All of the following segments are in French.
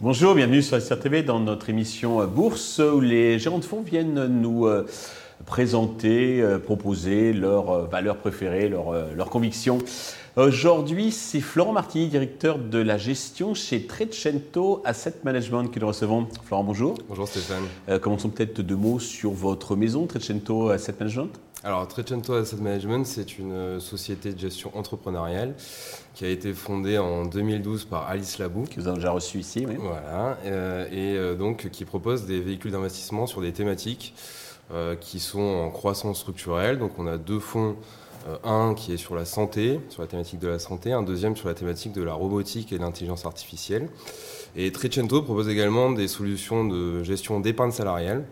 Bonjour, bienvenue sur SRTV dans notre émission Bourse où les gérants de fonds viennent nous euh, présenter, euh, proposer leurs euh, valeurs préférées, leurs convictions. Aujourd'hui, c'est Florent Martini, directeur de la gestion chez Trecento Asset Management que nous recevons. Florent, bonjour. Bonjour Stéphane. commençons peut-être deux mots sur votre maison, Trecento Asset Management. Alors, Trecento Asset Management, c'est une société de gestion entrepreneuriale qui a été fondée en 2012 par Alice Labou. Que vous avez déjà reçu ici, oui. Voilà, euh, et euh, donc qui propose des véhicules d'investissement sur des thématiques euh, qui sont en croissance structurelle. Donc, on a deux fonds. un qui est sur la santé, sur la thématique de la santé, un deuxième sur la thématique de la robotique et de l'intelligence artificielle. Et Trecento propose également des solutions de gestion d'épargne salariale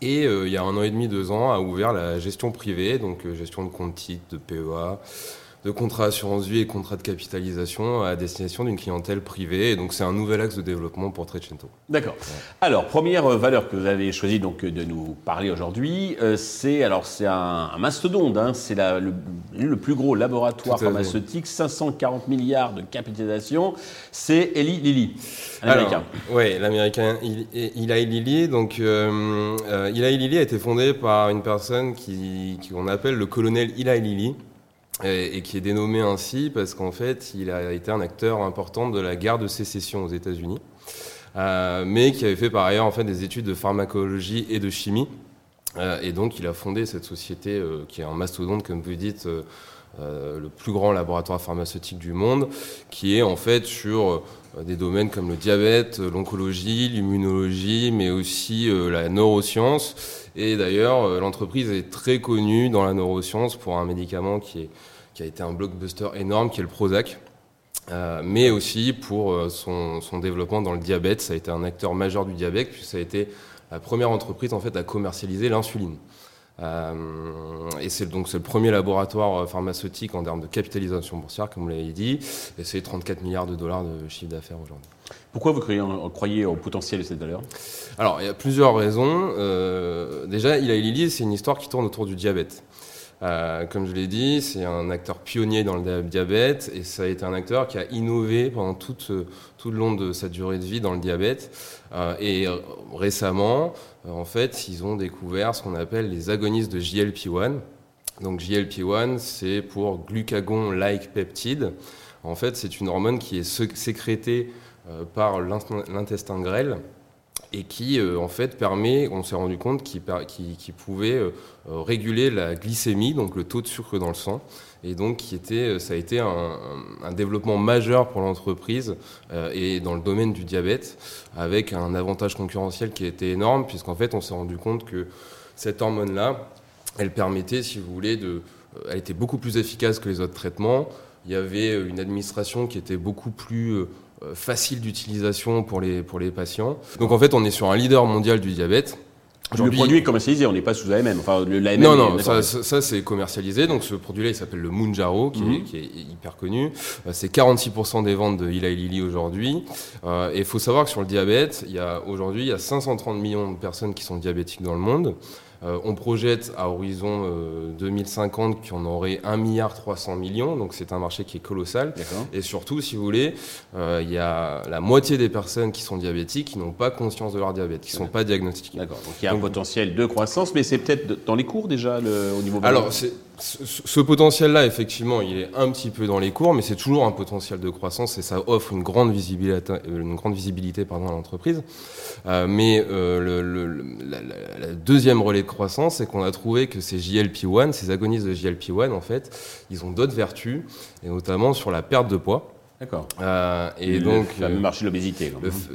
et euh, il y a un an et demi, deux ans, a ouvert la gestion privée, donc euh, gestion de compte titres, de PEA, de contrats assurance vie et contrats de capitalisation à destination d'une clientèle privée. Et donc c'est un nouvel axe de développement pour Trecento. D'accord. Alors première euh, valeur que vous avez choisi donc de nous parler aujourd'hui, c'est alors c'est un, mastodonte, hein, c'est le, le, plus gros laboratoire pharmaceutique, 540 milliards de capitalisation. C'est Eli Lilly. Américain. Oui, l'américain Eli Lilly. Donc, euh, euh, Eli Lilly a été fondé par une personne qui, qu'on appelle le colonel Eli Lilly. Et, qui est dénommé ainsi parce qu'en fait, il a été un acteur important de la guerre de sécession aux États-Unis, euh, mais qui avait fait par ailleurs en des études de pharmacologie et de chimie. Et donc, il a fondé cette société qui est un mastodonte, comme vous dites, le plus grand laboratoire pharmaceutique du monde, qui est en fait sur euh, des domaines comme le diabète, euh, l'oncologie, l'immunologie, mais aussi euh, la neuroscience. Et d'ailleurs, l'entreprise est très connue dans la neuroscience pour un médicament qui a été un blockbuster énorme, qui est le Prozac. mais aussi pour son, son, développement dans le diabète. Ça a été un acteur majeur du diabète, puisque ça a été la première entreprise en fait à commercialiser l'insuline. Euh, et c'est donc le premier laboratoire euh, pharmaceutique en termes de capitalisation boursière, comme vous l'avez dit, et c'est 34 milliards de dollars de chiffre d'affaires aujourd'hui. Pourquoi vous croyez, au potentiel de cette valeur? Alors, il y a plusieurs raisons. Euh, déjà, Eli Lilly, c'est une histoire qui tourne autour du diabète. Euh, comme je l'ai dit, c'est un acteur pionnier dans le diabète et ça a été un acteur qui a innové pendant toute, tout le long de sa durée de vie dans le diabète. Euh, et euh, récemment, en fait, ils ont découvert ce qu'on appelle les agonistes de GLP-1. Donc GLP-1, c'est pour glucagon-like peptide. En fait, c'est une hormone qui est sécrétée par l'intestin grêle et qui euh, en fait permet, on s'est rendu compte, qu'il pouvait euh, euh, réguler la glycémie, donc le taux de sucre dans le sang, et donc qui était, ça a été un, développement majeur pour l'entreprise et dans le domaine du diabète, avec un avantage concurrentiel qui était énorme, puisqu'en fait on s'est rendu compte que cette hormone-là, elle permettait, si vous voulez, elle était beaucoup plus efficace que les autres traitements. Il y avait une administration qui était beaucoup plus facile d'utilisation pour les, pour les patients. Donc en fait, on est sur un leader mondial du diabète. Le produit est commercialisé, on n'est pas sous AMM. Enfin, l'AMM non, non, ça, ça, c'est commercialisé. Donc ce produit-là, il s'appelle le Mounjaro, qui, est, mhm. qui, est, hyper connu. Euh, c'est 46% des ventes de Eli Lilly aujourd'hui. Euh, et il faut savoir que sur le diabète, il y a aujourd'hui, il y a 530 millions de personnes qui sont diabétiques dans le monde. Euh, on projette à horizon 2050 euh, qu'on aurait 1 milliard 300 millions, donc c'est un marché qui est colossal. Et surtout, si vous voulez, euh, il y a la moitié des personnes qui sont diabétiques qui n'ont pas conscience de leur diabète, qui ne sont pas diagnostiquées. D'accord. Donc il y a un potentiel de croissance, mais c'est peut-être dans les cours déjà le, au niveau. Alors c'est ce potentiel-là, effectivement, il est un petit peu dans les cours, mais c'est toujours un potentiel de croissance et ça offre une grande visibilité, une grande visibilité pardon, à l'entreprise. Euh, mais euh, le, le, la, la, deuxième relais de croissance, c'est qu'on a trouvé que ces JLP-1, ces agonistes de JLP-1, en fait, ils ont d'autres vertus, et notamment sur la perte de poids. D'accord. Euh, et donc, le marché de l'obésité.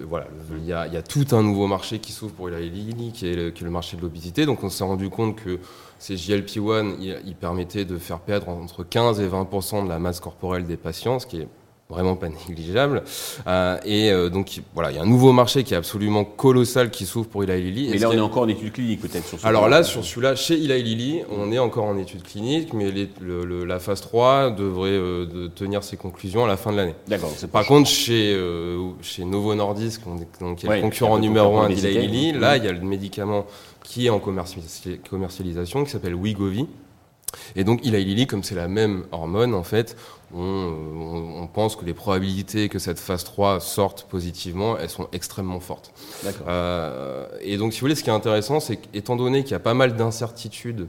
Voilà, il y, a, il y, a, tout un nouveau marché qui s'ouvre pour Eli Lilly, qui est, le, qui est le marché de l'obésité. Donc, on s'est rendu compte que ces JLP-1, ils, permettaient de faire perdre entre 15 et 20% de la masse corporelle des patients, ce qui est vraiment pas négligeable. Euh, et euh, donc voilà, il y a un nouveau marché qui est absolument colossal qui s'ouvre pour Eli Lilly. Mais là, on est encore en études cliniques peut-être sur ce Alors là, sur celui-là, chez Eli Lilly, on est encore en études cliniques, mais la phase 3 devrait de tenir ses conclusions à la fin de l'année. D'accord. Par contre, chez, chez Novo Nordisk, donc, qui est le concurrent numéro 1 d'Eli Lilly, là, il y a le médicament qui est en commercialisation, qui s'appelle Wigovi. Et donc, Eli Lilly, comme c'est la même hormone, en fait, on, pense que les probabilités que cette phase 3 sorte positivement, elles sont extrêmement fortes. Euh, et donc, si vous voulez, ce qui est intéressant, c'est qu'étant donné qu'il y a pas mal d'incertitudes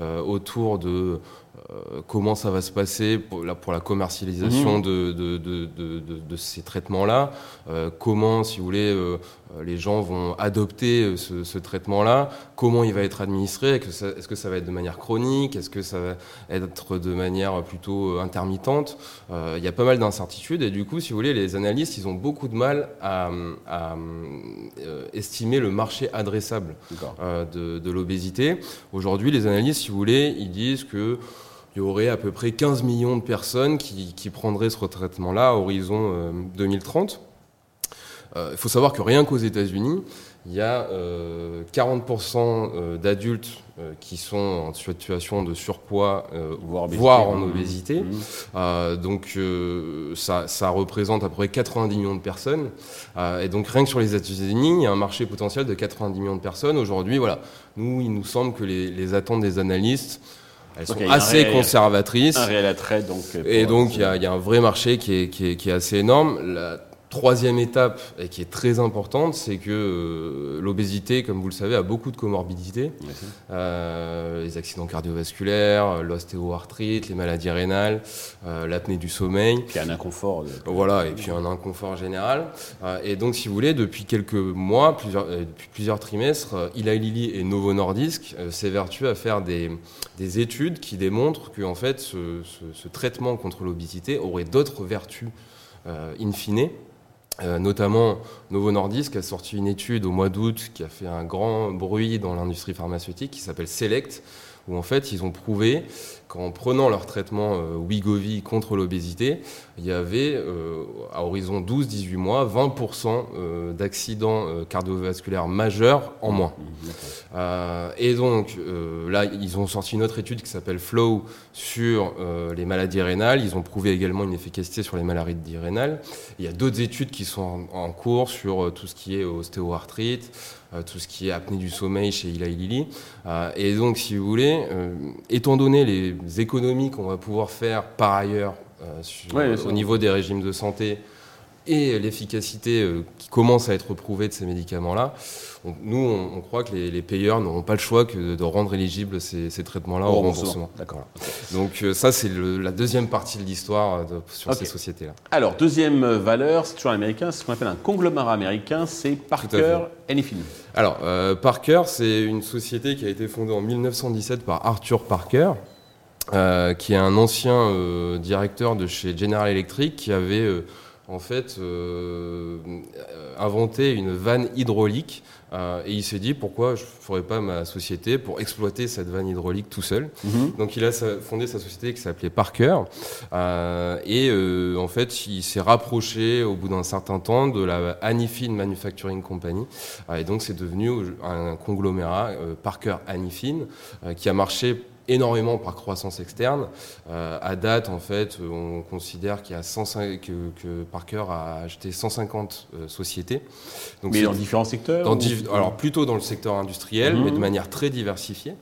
euh, autour de euh, comment ça va se passer pour la, pour la commercialisation mmh. de, de, de, de, ces traitements-là, comment, si vous voulez, les gens vont adopter ce, ce traitement-là, comment il va être administré, est-ce que, ça va être de manière chronique, est-ce que ça va être de manière plutôt intermittente. Il y a pas mal d'incertitudes et du coup, si vous voulez, les analystes, ils ont beaucoup de mal à, à estimer le marché adressable de, l'obésité. Aujourd'hui, les analystes, si vous voulez, ils disent que il y aurait à peu près 15 millions de personnes qui, prendraient ce retraitement-là à horizon 2030. Euh, euh, il faut savoir que rien qu'aux États-Unis, il y a 40% euh, d'adultes qui sont en situation de surpoids, voire, en obésité. Mmh. donc ça, ça, représente à peu près 90 millions de personnes. et donc rien que sur les États-Unis, il y a un marché potentiel de 90 millions de personnes. Aujourd'hui, voilà, nous, il nous semble que les, les attentes des analystes elles sont assez conservatrices. Un réel attrait, donc. Et donc, il y, a un vrai marché qui est, qui est, qui est assez énorme. La troisième étape, et qui est très importante, c'est que euh, l'obésité, comme vous le savez, a beaucoup de comorbidités. Euh, les accidents cardiovasculaires, l'ostéoarthrite, les maladies rénales, euh, l'apnée du sommeil. Puis un inconfort. Voilà, et puis un inconfort général. et donc, si vous voulez, depuis quelques mois, plusieurs, depuis plusieurs trimestres, Eli Lilly et Novo Nordisk s'évertuent à faire des, des, études qui démontrent que en fait, ce, ce traitement contre l'obésité aurait d'autres vertus in fine euh, notamment Novo Nordisk a sorti une étude au mois d'août qui a fait un grand bruit dans l'industrie pharmaceutique qui s'appelle Select, où en fait ils ont prouvé qu'en prenant leur traitement euh, Wigovi contre l'obésité, il y avait euh, à horizon 12-18 mois 20% euh, d'accidents cardiovasculaires majeurs en moins. Mmh, et donc là, ils ont sorti une autre étude qui s'appelle Flow sur les maladies rénales. Ils ont prouvé également une efficacité sur les maladies rénales. Il y a d'autres études qui sont en, en cours sur tout ce qui est ostéoarthrite. Euh, tout ce qui est apnée du sommeil chez Eli Lilly. Euh, et donc, si vous voulez, euh, étant donné les économies qu'on va pouvoir faire par ailleurs au niveau des régimes de santé et l'efficacité qui commence à être prouvée de ces médicaments-là, nous, on, croit que les, payeurs n'auront pas le choix que de, rendre éligibles ces, traitements-là au, remboursement. D'accord. Donc euh, ça, c'est la deuxième partie de l'histoire euh, sur ces sociétés-là. Alors, deuxième valeur, c'est toujours américain, c'est ce qu'on appelle un conglomérat américain, c'est Parker Anyfin. Alors, euh, Parker, c'est une société qui a été fondée en 1917 par Arthur Parker. qui est un ancien directeur de chez General Electric qui avait en fait inventé une vanne hydraulique euh, et il s'est dit pourquoi je ne ferais pas ma société pour exploiter cette vanne hydraulique tout seul. Mhm. Donc il a fondé sa société qui s'appelait Parker. Euh, et euh, en fait, il s'est rapproché au bout d'un certain temps de la Anifin Manufacturing Company. et donc c'est devenu un conglomérat Parker Anifin qui a marché énormément par croissance externe. Euh, à date, en fait, on considère qu'il y a 105, que, que, Parker a acheté 150 euh, sociétés. Donc mais dans différents secteurs Alors plutôt dans le secteur industriel, mais de mhm. manière très diversifiée.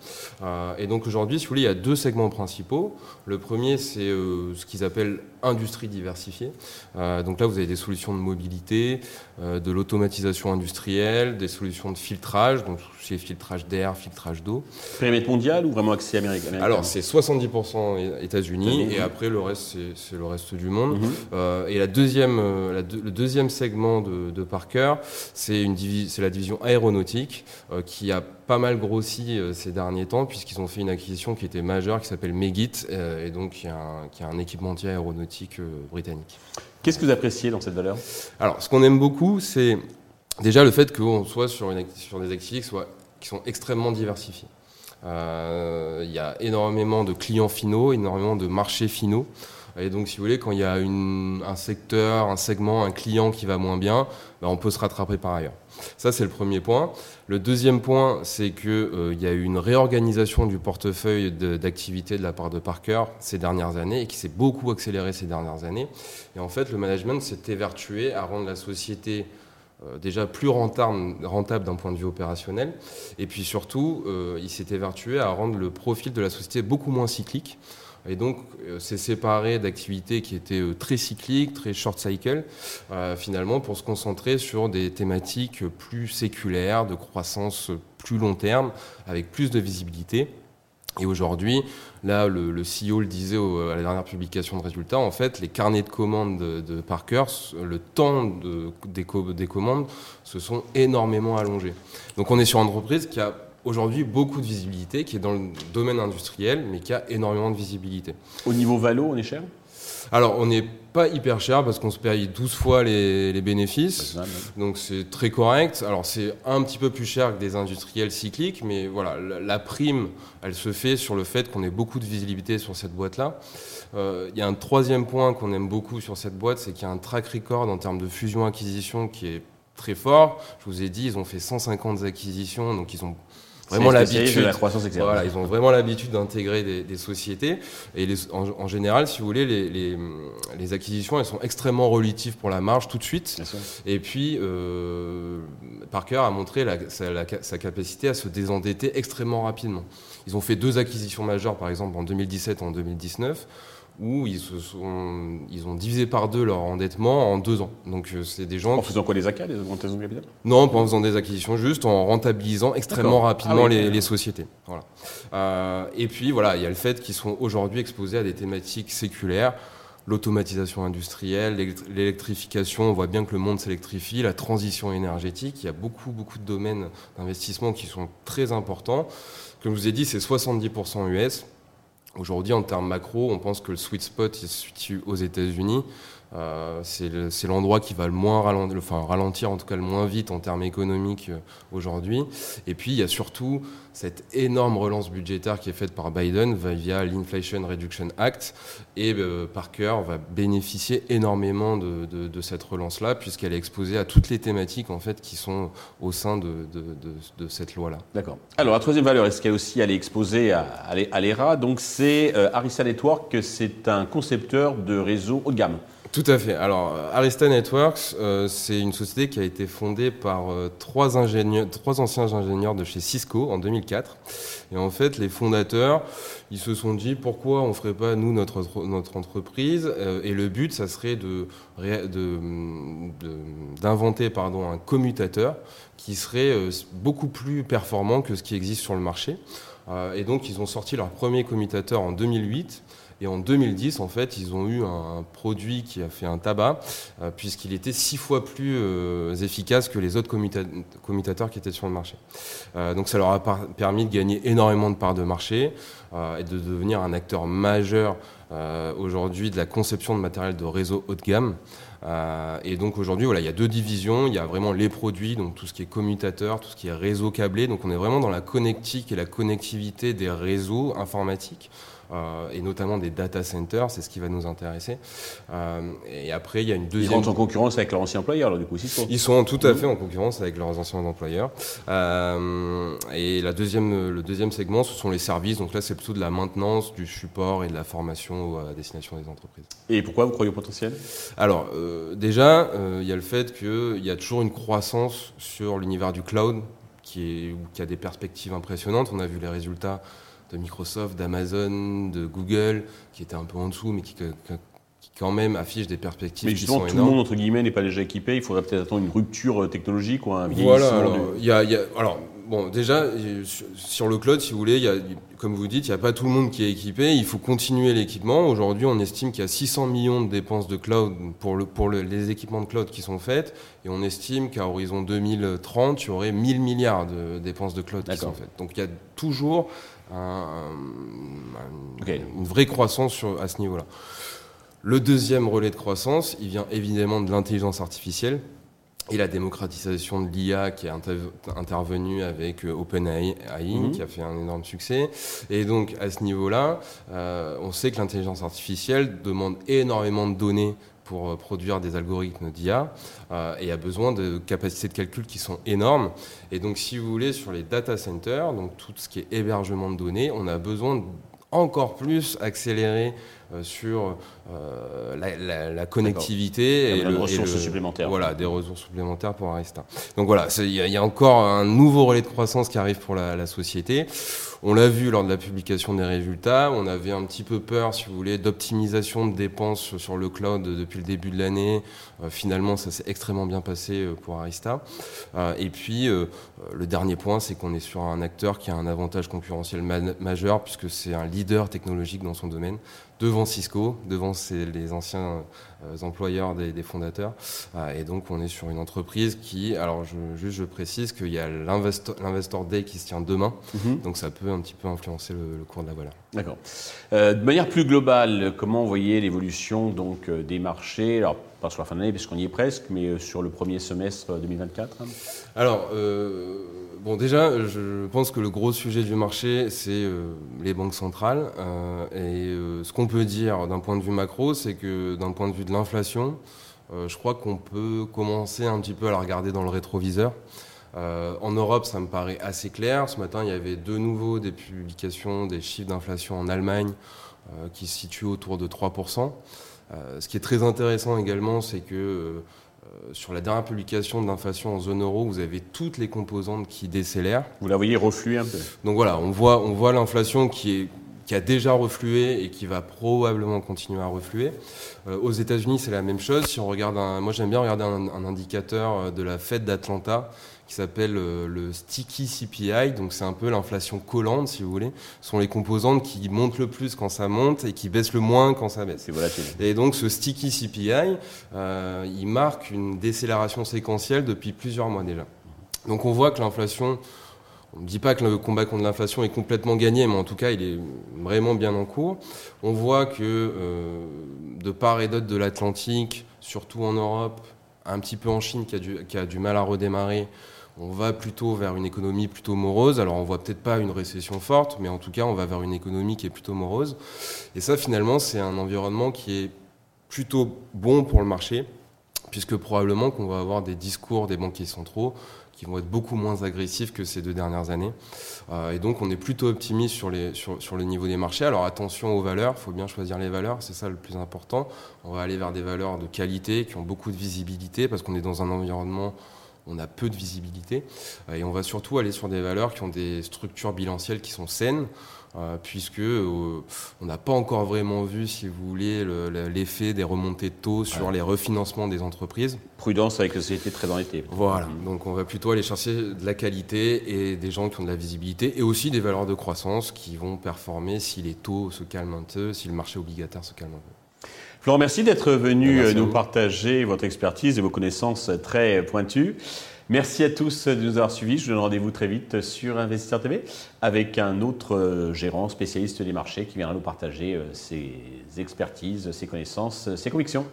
Euh, et donc aujourd'hui, si vous voulez, il y a deux segments principaux. Le premier, c'est ce qu'ils appellent industrie diversifiée. Donc là, vous avez des solutions de mobilité, de l'automatisation industrielle, des solutions de filtrage, donc c'est filtrage d'air, filtrage d'eau. Périmètre mondial ou vraiment accès américain Alors, c'est 70% États-Unis et après, le reste, c'est le reste du monde. Mhm. Euh, et la deuxième, le deuxième segment de, de Parker, c'est la division aéronautique qui a pas mal grossi ces derniers temps puisqu'ils ont fait une acquisition qui était majeure qui s'appelle Megit et donc qui est un, qui est un équipementier aéronautique euh, britannique. Qu'est-ce que vous appréciez dans cette valeur? Alors, ce qu'on aime beaucoup, c'est déjà le fait qu'on soit sur, une, sur des activités qui, soient, qui sont extrêmement diversifiées. Euh, il y a énormément de clients finaux, énormément de marchés finaux. Et donc, si vous voulez, quand il y a un secteur, un segment, un client qui va moins bien, ben, on peut se rattraper par ailleurs. Ça, c'est le premier point. Le deuxième point, c'est qu'il euh, y a eu une réorganisation du portefeuille d'activité de, la part de Parker ces dernières années et qui s'est beaucoup accéléré ces dernières années. Et en fait, le management s'est évertué à rendre la société déjà plus rentable, rentable d'un point de vue opérationnel. Et puis surtout, euh, il s'est évertué à rendre le profil de la société beaucoup moins cyclique. Et donc, euh, c'est séparé d'activités qui étaient euh, très cycliques, très short cycle, euh, finalement, pour se concentrer sur des thématiques plus séculaires, de croissance plus long terme, avec plus de visibilité. Et aujourd'hui, là, le, CEO le disait à la dernière publication de résultats, en fait, les carnets de commandes de, Parker, le temps de, des, des commandes se sont énormément allongés. Donc on est sur une entreprise qui a aujourd'hui beaucoup de visibilité, qui est dans le domaine industriel, mais qui a énormément de visibilité. Au niveau valo, on est cher? Alors, on n'est pas hyper cher parce qu'on se paye 12 fois les, les bénéfices. Donc, c'est très correct. Alors, c'est un petit peu plus cher que des industriels cycliques, mais voilà, la, la prime, elle se fait sur le fait qu'on ait beaucoup de visibilité sur cette boîte-là. Euh, il y a un troisième point qu'on aime beaucoup sur cette boîte, c'est qu'il y a un track record en termes de fusion-acquisition qui est très fort. Je vous ai dit, ils ont fait 150 acquisitions, donc ils ont vraiment l'habitude. la croissance voilà, ils ont vraiment l'habitude d'intégrer des, des, sociétés. Et les, en, en, général, si vous voulez, les, les, les, acquisitions, elles sont extrêmement relatives pour la marge tout de suite. Et puis, euh, Parker a montré la, sa, la, sa, capacité à se désendetter extrêmement rapidement. Ils ont fait deux acquisitions majeures, par exemple, en 2017 et en 2019 où ils, se sont, ils ont divisé par deux leur endettement en deux ans. Donc euh, c'est des gens. En faisant quoi des ACA, des augmentations de capital? Non, pas en faisant des acquisitions, juste en rentabilisant extrêmement rapidement ah oui, les, les, sociétés. Voilà. Euh, et puis voilà, il y a le fait qu'ils sont aujourd'hui exposés à des thématiques séculaires. L'automatisation industrielle, l'électrification, on voit bien que le monde s'électrifie, la transition énergétique, il y a beaucoup, beaucoup de domaines d'investissement qui sont très importants. Comme je vous ai dit, c'est 70% US, Aujourd'hui, en termes macro, on pense que le sweet spot il se situe aux États-Unis. Euh, c'est l'endroit qui va le moins ralentir, en tout cas le moins vite en termes économiques euh, aujourd'hui. Et puis il y a surtout cette énorme relance budgétaire qui est faite par Biden via l'Inflation Reduction Act. Et euh, Parker va bénéficier énormément de, cette relance-là puisqu'elle est exposée à toutes les thématiques en fait qui sont au sein de, cette loi-là. D'accord. Alors la troisième valeur, est-ce qu'elle aussi elle exposée à, l'ERA? Donc c'est Arista Network, c'est un concepteur de réseau haut de gamme. Tout à fait. Alors, Arista Networks, euh, c'est une société qui a été fondée par euh, trois, ingénieurs, trois anciens ingénieurs de chez Cisco en 2004. Et en fait, les fondateurs, ils se sont dit pourquoi on ne ferait pas, nous, notre, notre entreprise? Euh, Et le but, ça serait de, d'inventer de, pardon, un commutateur qui serait euh, beaucoup plus performant que ce qui existe sur le marché. Euh, et donc, ils ont sorti leur premier commutateur en 2008. Et en 2010, en fait, ils ont eu un produit qui a fait un tabac, euh, puisqu'il était six fois plus euh, efficace que les autres commuta commutateurs qui étaient sur le marché. Euh, donc ça leur a permis de gagner énormément de parts de marché et de devenir un acteur majeur aujourd'hui de la conception de matériel de réseau haut de gamme. Et donc aujourd'hui, il y a deux divisions. Il y a vraiment les produits, donc tout ce qui est commutateur, tout ce qui est réseau câblé. Donc on est vraiment dans la connectique et la connectivité des réseaux informatiques et notamment des data centers, c'est ce qui va nous intéresser. Euh, et après, il y a une deuxième. Ils rentrent en concurrence avec leurs anciens employeurs, alors du coup, ils, ils sont tout à fait en concurrence avec leurs anciens employeurs. Euh, et la deuxième, le deuxième segment, ce sont les services. Donc là, c'est plutôt de la maintenance, du support et de la formation à destination des entreprises. Et pourquoi vous croyez au potentiel? Alors, euh, déjà, euh, il y a le fait qu'il y a toujours une croissance sur l'univers du cloud qui, est, qui a des perspectives impressionnantes. On a vu les résultats de Microsoft, d'Amazon, de Google, qui étaient un peu en dessous, mais qui, qui, qui quand même affichent des perspectives mais justement, qui sont tout énormes. le monde, entre guillemets, n'est pas déjà équipé. Il faudrait peut-être attendre une rupture technologique ou un Voilà, alors, du... y a, y a, alors bon, déjà, sur le cloud, si vous voulez, y a, comme vous dites, il n'y a pas tout le monde qui est équipé. Il faut continuer l'équipement. Aujourd'hui, on estime qu'il y a 600 millions de dépenses de cloud pour, le, pour le, les équipements de cloud qui sont faites. Et on estime qu'à horizon 2030, il y aurait 1000 milliards de dépenses de cloud qui sont faites. Donc il y a toujours un, un, okay. une vraie croissance sur, à ce niveau-là. Le deuxième relais de croissance, il vient évidemment de l'intelligence artificielle. et la démocratisation de l'IA qui est intervenue avec euh, OpenAI, mhm. qui a fait un énorme succès. Et donc, à ce niveau-là, euh, on sait que l'intelligence artificielle demande énormément de données pour euh, produire des algorithmes d'IA et a besoin de capacités de calcul qui sont énormes. Et donc, si vous voulez, sur les data centers, donc tout ce qui est hébergement de données, on a besoin encore plus accélérer sur euh, la, connectivité et, les ressources supplémentaires. Voilà, des ressources supplémentaires pour Arista. Donc voilà, il y, a encore un nouveau relais de croissance qui arrive pour la, société. On l'a vu lors de la publication des résultats. On avait un petit peu peur, si vous voulez, d'optimisation de dépenses sur le cloud depuis le début de l'année. Euh, finalement, ça s'est extrêmement bien passé euh, pour Arista. et puis, le dernier point, c'est qu'on est sur un acteur qui a un avantage concurrentiel majeur puisque c'est un leader technologique dans son domaine devant Cisco, devant les anciens euh, employeurs des, fondateurs. Euh, et donc, on est sur une entreprise qui, alors je, juste je précise qu'il y a l'Investor Day qui se tient demain, mhm. donc ça peut un petit peu influencer le, cours de la valeur. D'accord. Euh, de manière plus globale, comment vous voyez l'évolution donc des marchés? Alors, pas sur la fin de l'année, puisqu'on y est presque, mais sur le premier semestre 2024 Alors, Bon, déjà, je pense que le gros sujet du marché, c'est euh, les banques centrales. Euh, et euh, ce qu'on peut dire d'un point de vue macro, c'est que d'un point de vue de l'inflation, je crois qu'on peut commencer un petit peu à la regarder dans le rétroviseur. en Europe, ça me paraît assez clair. Ce matin, il y avait de nouveau des publications des chiffres d'inflation en Allemagne qui se situent autour de 3%. ce qui est très intéressant également, c'est que euh, sur la dernière publication de l'inflation en zone euro, vous avez toutes les composantes qui décélèrent. Vous la voyez refluer un peu. Donc voilà, on voit, on voit l'inflation qui est qui a déjà reflué et qui va probablement continuer à refluer. Euh, aux États-Unis, c'est la même chose. Si on regarde, moi j'aime bien regarder un, un, indicateur euh, de la Fed d'Atlanta qui s'appelle euh, le sticky CPI, donc c'est un peu l'inflation collante, si vous voulez. Ce sont les composantes qui montent le plus quand ça monte et qui baissent le moins quand ça baisse. Et donc ce sticky CPI, euh, il marque une décélération séquentielle depuis plusieurs mois déjà. Donc on voit que l'inflation, on ne dit pas que le combat contre l'inflation est complètement gagné, mais en tout cas, il est vraiment bien en cours. On voit que euh, de part et d'autre de l'Atlantique, surtout en Europe, un petit peu en Chine qui a du, mal à redémarrer, on va plutôt vers une économie plutôt morose. Alors on voit peut-être pas une récession forte, mais en tout cas on va vers une économie qui est plutôt morose. Et ça finalement c'est un environnement qui est plutôt bon pour le marché, puisque probablement qu'on va avoir des discours des banquiers centraux qui vont être beaucoup moins agressifs que ces deux dernières années. Euh, et donc on est plutôt optimiste sur, le niveau des marchés. Alors attention aux valeurs, il faut bien choisir les valeurs, c'est ça le plus important. On va aller vers des valeurs de qualité qui ont beaucoup de visibilité parce qu'on est dans un environnement on a peu de visibilité. Euh, et on va surtout aller sur des valeurs qui ont des structures bilancielles qui sont saines, euh, puisque euh, on n'a pas encore vraiment vu, si vous voulez, l'effet des remontées de taux sur les refinancements des entreprises. Prudence avec les sociétés très endettées. Voilà, mmh. donc on va plutôt aller chercher de la qualité et des gens qui ont de la visibilité, et aussi des valeurs de croissance qui vont performer si les taux se calment un peu, si le marché obligataire se calme un peu. Florent, merci d'être venu euh, nous partager votre expertise et vos connaissances très pointues. Merci à tous de nous avoir suivis. Je vous donne rendez-vous très vite sur Investisseur TV avec un autre euh, gérant spécialiste des marchés qui viendra nous partager euh, ses expertises, ses connaissances, ses convictions.